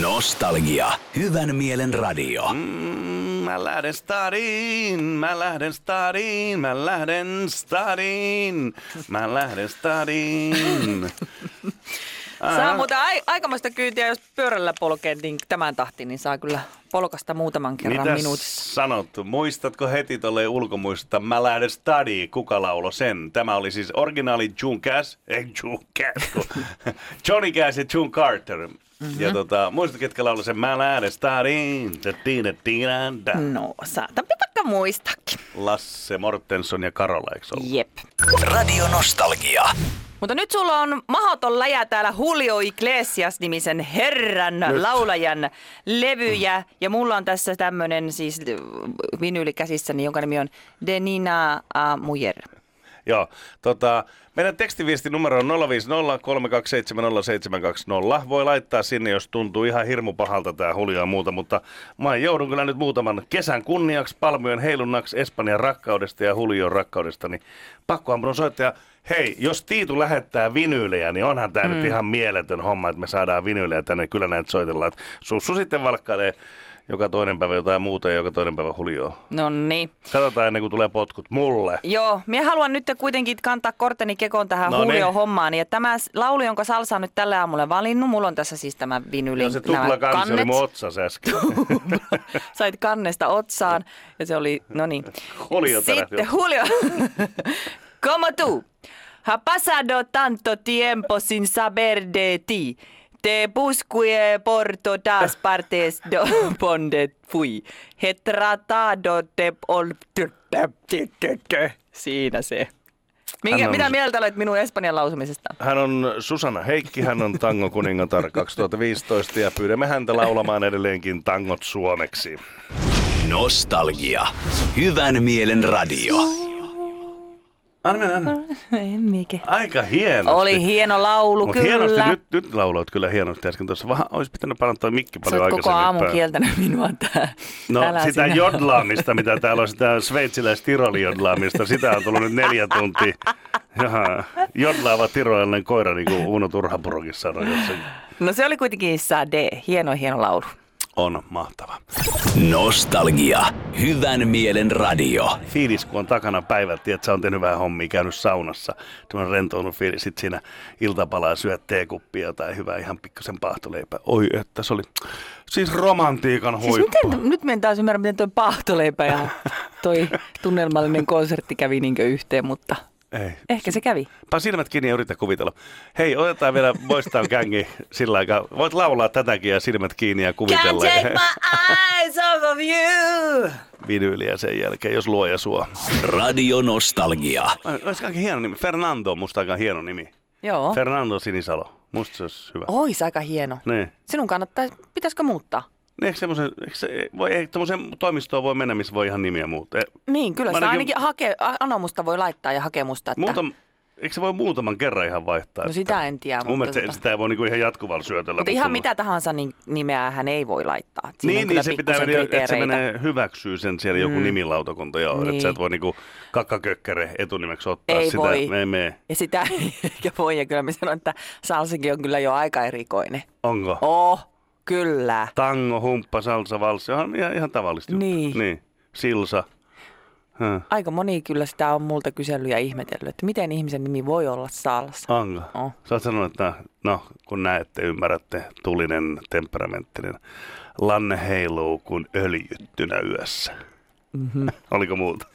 Nostalgia. Hyvän mielen radio. Mm, mä lähden stadiin, mä lähden stadiin, mä lähden stadiin, mä lähden stadiin. Saa muuten ai- aikamoista kyytiä, jos pyörällä polkee niin tämän tahtiin, niin saa kyllä polkasta muutaman kerran Mitä minuutissa. sanot? Muistatko heti tolleen ulkomuista? Mä lähden stadiin. Kuka laulo sen? Tämä oli siis originaali June Cass, ei June Cass, Johnny Cass ja June Carter. Mm-hmm. Ja tota, muistatko, ketkä laulo sen? Mä lähden da. No, saatan vaikka muistakin. Lasse Mortenson ja Karola, eikö ollut? Jep. Radio Nostalgia. Mutta nyt sulla on mahoton läjä täällä Julio Iglesias-nimisen herran nyt. laulajan levyjä. Ja mulla on tässä tämmönen siis vinyyli käsissäni, jonka nimi on Denina uh, Mujer. Joo, tota, meidän tekstiviesti numero on 050 Voi laittaa sinne, jos tuntuu ihan hirmu pahalta tämä huljaa muuta, mutta mä joudun kyllä nyt muutaman kesän kunniaksi, palmujen heilunnaksi, Espanjan rakkaudesta ja huljon rakkaudesta, niin pakkohan mun soittaa, hei, jos Tiitu lähettää vinyylejä, niin onhan tämä mm. nyt ihan mieletön homma, että me saadaan vinyylejä tänne, kyllä näitä soitellaan. Sussu sitten valkkailee joka toinen päivä jotain muuta ja joka toinen päivä huljoa. No niin. Katsotaan ennen kuin tulee potkut mulle. Joo, minä haluan nyt kuitenkin kantaa korteni kekoon tähän No niin. hommaan Ja tämä laulu, jonka Salsa on nyt tällä aamulla valinnut, mulla on tässä siis tämä vinyli. Ja se tupla kansi oli mun otsas äsken. Sait kannesta otsaan ja se oli, no niin. Tärähti Sitten Julio. Como tú. Ha pasado tanto tiempo sin saber de ti. Te busqué por todas partes donde fui. He tratado de ol... Siinä se. Minkä, on- Mitä mieltä olet minun espanjan lausumisesta? Hän on Susanna Heikki, hän on Tango kuningatar 2015 ja pyydämme häntä laulamaan edelleenkin tangot suomeksi. Nostalgia. Hyvän mielen radio. Anna mennä, anna. En mikä. Aika hieno. Oli hieno laulu, Mut kyllä. hienosti, nyt, nyt lauloit kyllä hienosti äsken tuossa. Vähän olisi pitänyt parantaa mikki Sä paljon koko aikaisemmin. aamu päin. kieltänyt minua tää. No Älä sitä sinä. jodlaamista, mitä täällä on, sitä sveitsiläis jodlaamista, sitä on tullut nyt neljä tuntia. Jaha, jodlaava tiroillinen koira, niin kuin Uno Turhapurokin sanoi jossakin. No se oli kuitenkin Sade. Hieno, hieno laulu. On mahtava. Nostalgia. Hyvän mielen radio. fiilis, kun on takana päivät, että sä on tehnyt vähän hommia, käynyt saunassa, tämmöinen rentounut fiilis, sit siinä iltapalaa syöt teekuppia tai hyvää ihan pikkasen paahtoleipää. Oi, että se oli siis romantiikan Siis huippu. miten, nyt me en taas ymmärrä, miten tuo paahtoleipä ja toi tunnelmallinen konsertti kävi niinkö yhteen, mutta Ei. ehkä se kävi. Paa silmät kiinni ja yritä kuvitella. Hei, otetaan vielä Boystown Gangi sillä aikaa. Voit laulaa tätäkin ja silmät kiinni ja kuvitella. eyes off of you! Vinyyliä sen jälkeen, jos luoja suo. Radio Nostalgia. Olisi aika hieno nimi. Fernando on musta aika hieno nimi. Joo. Fernando Sinisalo. Musta se olisi hyvä. Ois aika hieno. Niin. Sinun kannattaa, pitäisikö muuttaa? Niin, Eikö semmoisen, eikö se, voi, ei, tommosen toimistoon voi mennä, missä voi ihan nimiä muuttaa. Eh, Niin, kyllä sitä ainakin- ainakin hake, anomusta voi laittaa ja hakemusta. Että... Muutam, eikö se voi muutaman kerran ihan vaihtaa? No että- sitä en tiedä. Mun mutta mielestä tota- sitä ei voi niinku ihan jatkuvalla syötöllä. Mutta ihan mitä tahansa niin nimeä hän ei voi laittaa. Et siinä Niin, niin se pitää, pikkusen että se menee hyväksyy sen siellä joku Mm. nimilautakunta, joo. Niin. Että Niin. sä et voi niinku kakkakökkäre etunimeksi ottaa Ei sitä. voi. Me, me. Ja sitä ei voi. Ja kyllä mä sanon, että Salsikin on kyllä jo aika erikoinen. Onko? Oh, kyllä. Tango, humppa, salsa, valssi. Ihan, ihan, ihan tavallista. Niin. niin. Silsa. Huh. Aika moni kyllä sitä on multa kysellyt ja ihmetellyt, että miten ihmisen nimi voi olla Salsa. Onko? Oh. Sä oot sanonut, että no, kun näette, ymmärrätte, tulinen, temperamenttinen. Lanne heiluu kuin öljyttynä yössä. Mm-hmm. Oliko muuta?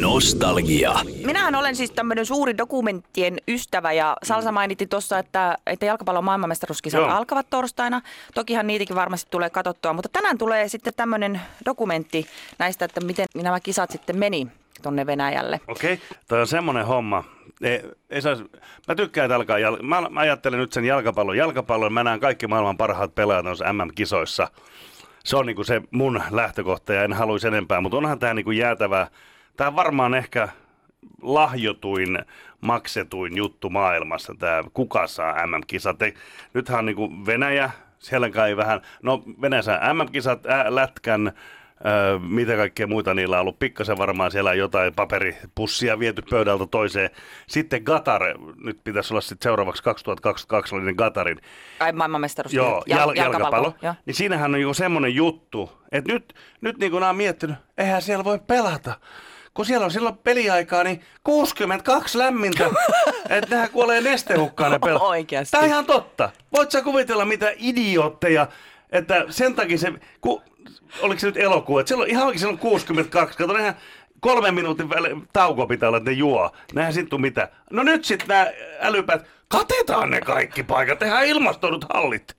Nostalgia. Minähän olen siis tämmöinen suuri dokumenttien ystävä ja Salsa mainitti tuossa, että, että jalkapallon maailmanmestaruuskisat Joo. alkavat torstaina. Tokihan niitäkin varmasti tulee katsottua, mutta tänään tulee sitten tämmöinen dokumentti näistä, että miten nämä kisat sitten meni tonne Venäjälle. Okei, okay. toi on semmoinen homma. Ei, ei sais, mä tykkään, että alkaa, jal- mä, mä ajattelen nyt sen jalkapallon. Jalkapallon mä näen kaikki maailman parhaat pelaajat noissa MM-kisoissa. Se on niinku se mun lähtökohta ja en haluaisi enempää, mutta onhan tämä niinku jäätävä. Tämä on varmaan ehkä lahjotuin, maksetuin juttu maailmassa, tämä kuka saa MM-kisat. Nythän on niinku Venäjä, siellä kai vähän, no Venäjä MM-kisat, ä, lätkän, Öö, mitä kaikkea muita niillä on ollut. Pikkasen varmaan siellä jotain paperipussia viety pöydältä toiseen. Sitten Gatar, nyt pitäisi olla sitten seuraavaksi 2022 oli niin Gatarin Ai maailmanmestaruus. Joo, Jal- jal- jalkapallo. Joo. Niin siinähän on jo semmoinen juttu, että nyt, nyt niin kuin nämä on miettinyt, eihän siellä voi pelata. Kun siellä on silloin peliaikaa, niin 62 lämmintä, että nehän kuolee nestehukkaan ne pelaa. Oikeasti. Tämä on ihan totta. Voit sä kuvitella mitä idiootteja, että sen takia se, ku, oliko se nyt elokuu, että silloin, ihan oikein silloin 62, kato nehän kolmen minuutin väle, tauko pitää olla, että ne juo. Nähän sitten mitä. No nyt sitten nämä älypät, katetaan ne kaikki paikat, tehdään ilmastoidut hallit.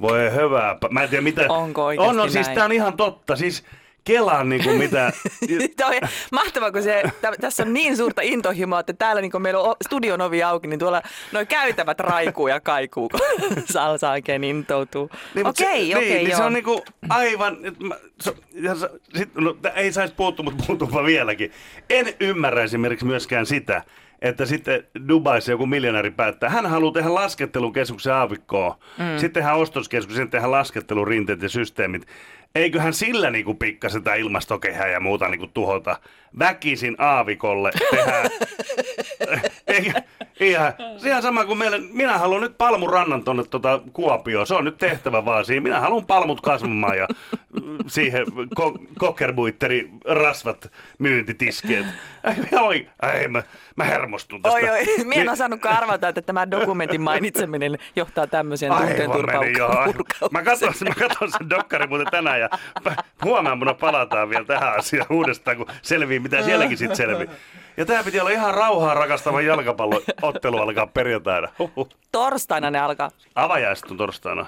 Voi hyvää. Mä en tiedä mitä. Onko oikeasti On, on siis tää on ihan totta. Siis Kelaan niin kuin mitä. Tämä on mahtavaa, kun se, tä, tässä on niin suurta intohimoa, että täällä niin kun meillä on studion ovi auki, niin tuolla noin käytävät raikuu ja kaikuu, kun salsa oikein intoutuu. Niin, mut se- okei, okei, niin, niin se on niinku aivan, nyt mä, se, ja sit, no, ei saisi puuttua, mutta puuttuupa vieläkin. En ymmärrä esimerkiksi myöskään sitä, että sitten Dubaissa joku miljonääri päättää, hän haluaa tehdä laskettelukeskuksen aavikkoon. Mm. Sitten tehdään ostoskeskuksen, sitten tehdään laskettelurinteet ja systeemit. Eiköhän sillä niinku pikkasen tämä ilmastokehää ja muuta niinku tuhota. Väkisin aavikolle tehdään. Eikä, ihan, ihan sama kuin meillä, minä haluan nyt palmurannan tuonne tuota Kuopioon, se on nyt tehtävä vaan siinä. Minä haluan palmut kasvamaan ja siihen ko- kokkerbuitteri rasvat myyntitiskeet. Oi, ei, mä, mä hermostun tästä. Oi, oi, minä en Niin- osannutkaan arvata, että tämä dokumentin mainitseminen johtaa tämmöiseen tunteen turpaukseen. Mä katson, mä katson sen dokkari muuten tänään ja huomenna palataan vielä tähän asiaan uudestaan, kun selvii, mitä sielläkin sitten selvii. Ja tämä piti olla ihan rauhaa rakastava jalkapalloottelu alkaa perjantaina. Huhhuh. Torstaina ne alkaa. Avajaiset on torstaina.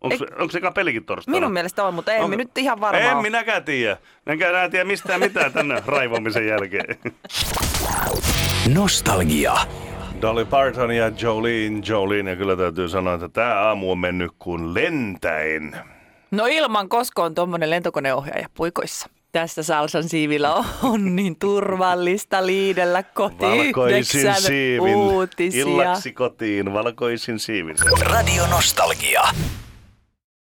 Onko, se, onko se pelikin torstaina? Minun mielestä on, mutta emme nyt ihan varmaan. En ole. minäkään tiedä. Enkä enää tiedä mistään mitään tänne raivomisen jälkeen. Nostalgia. Dolly Parton ja Jolene, Jolene. Ja kyllä täytyy sanoa, että tämä aamu on mennyt kuin lentäen. No ilman koska on tuommoinen lentokoneohjaaja puikoissa. Tässä Salsan siivillä on niin turvallista liidellä koti Valkoisin siivin. uutisia. Illaksi kotiin valkoisin siivin. Radio Nostalgia.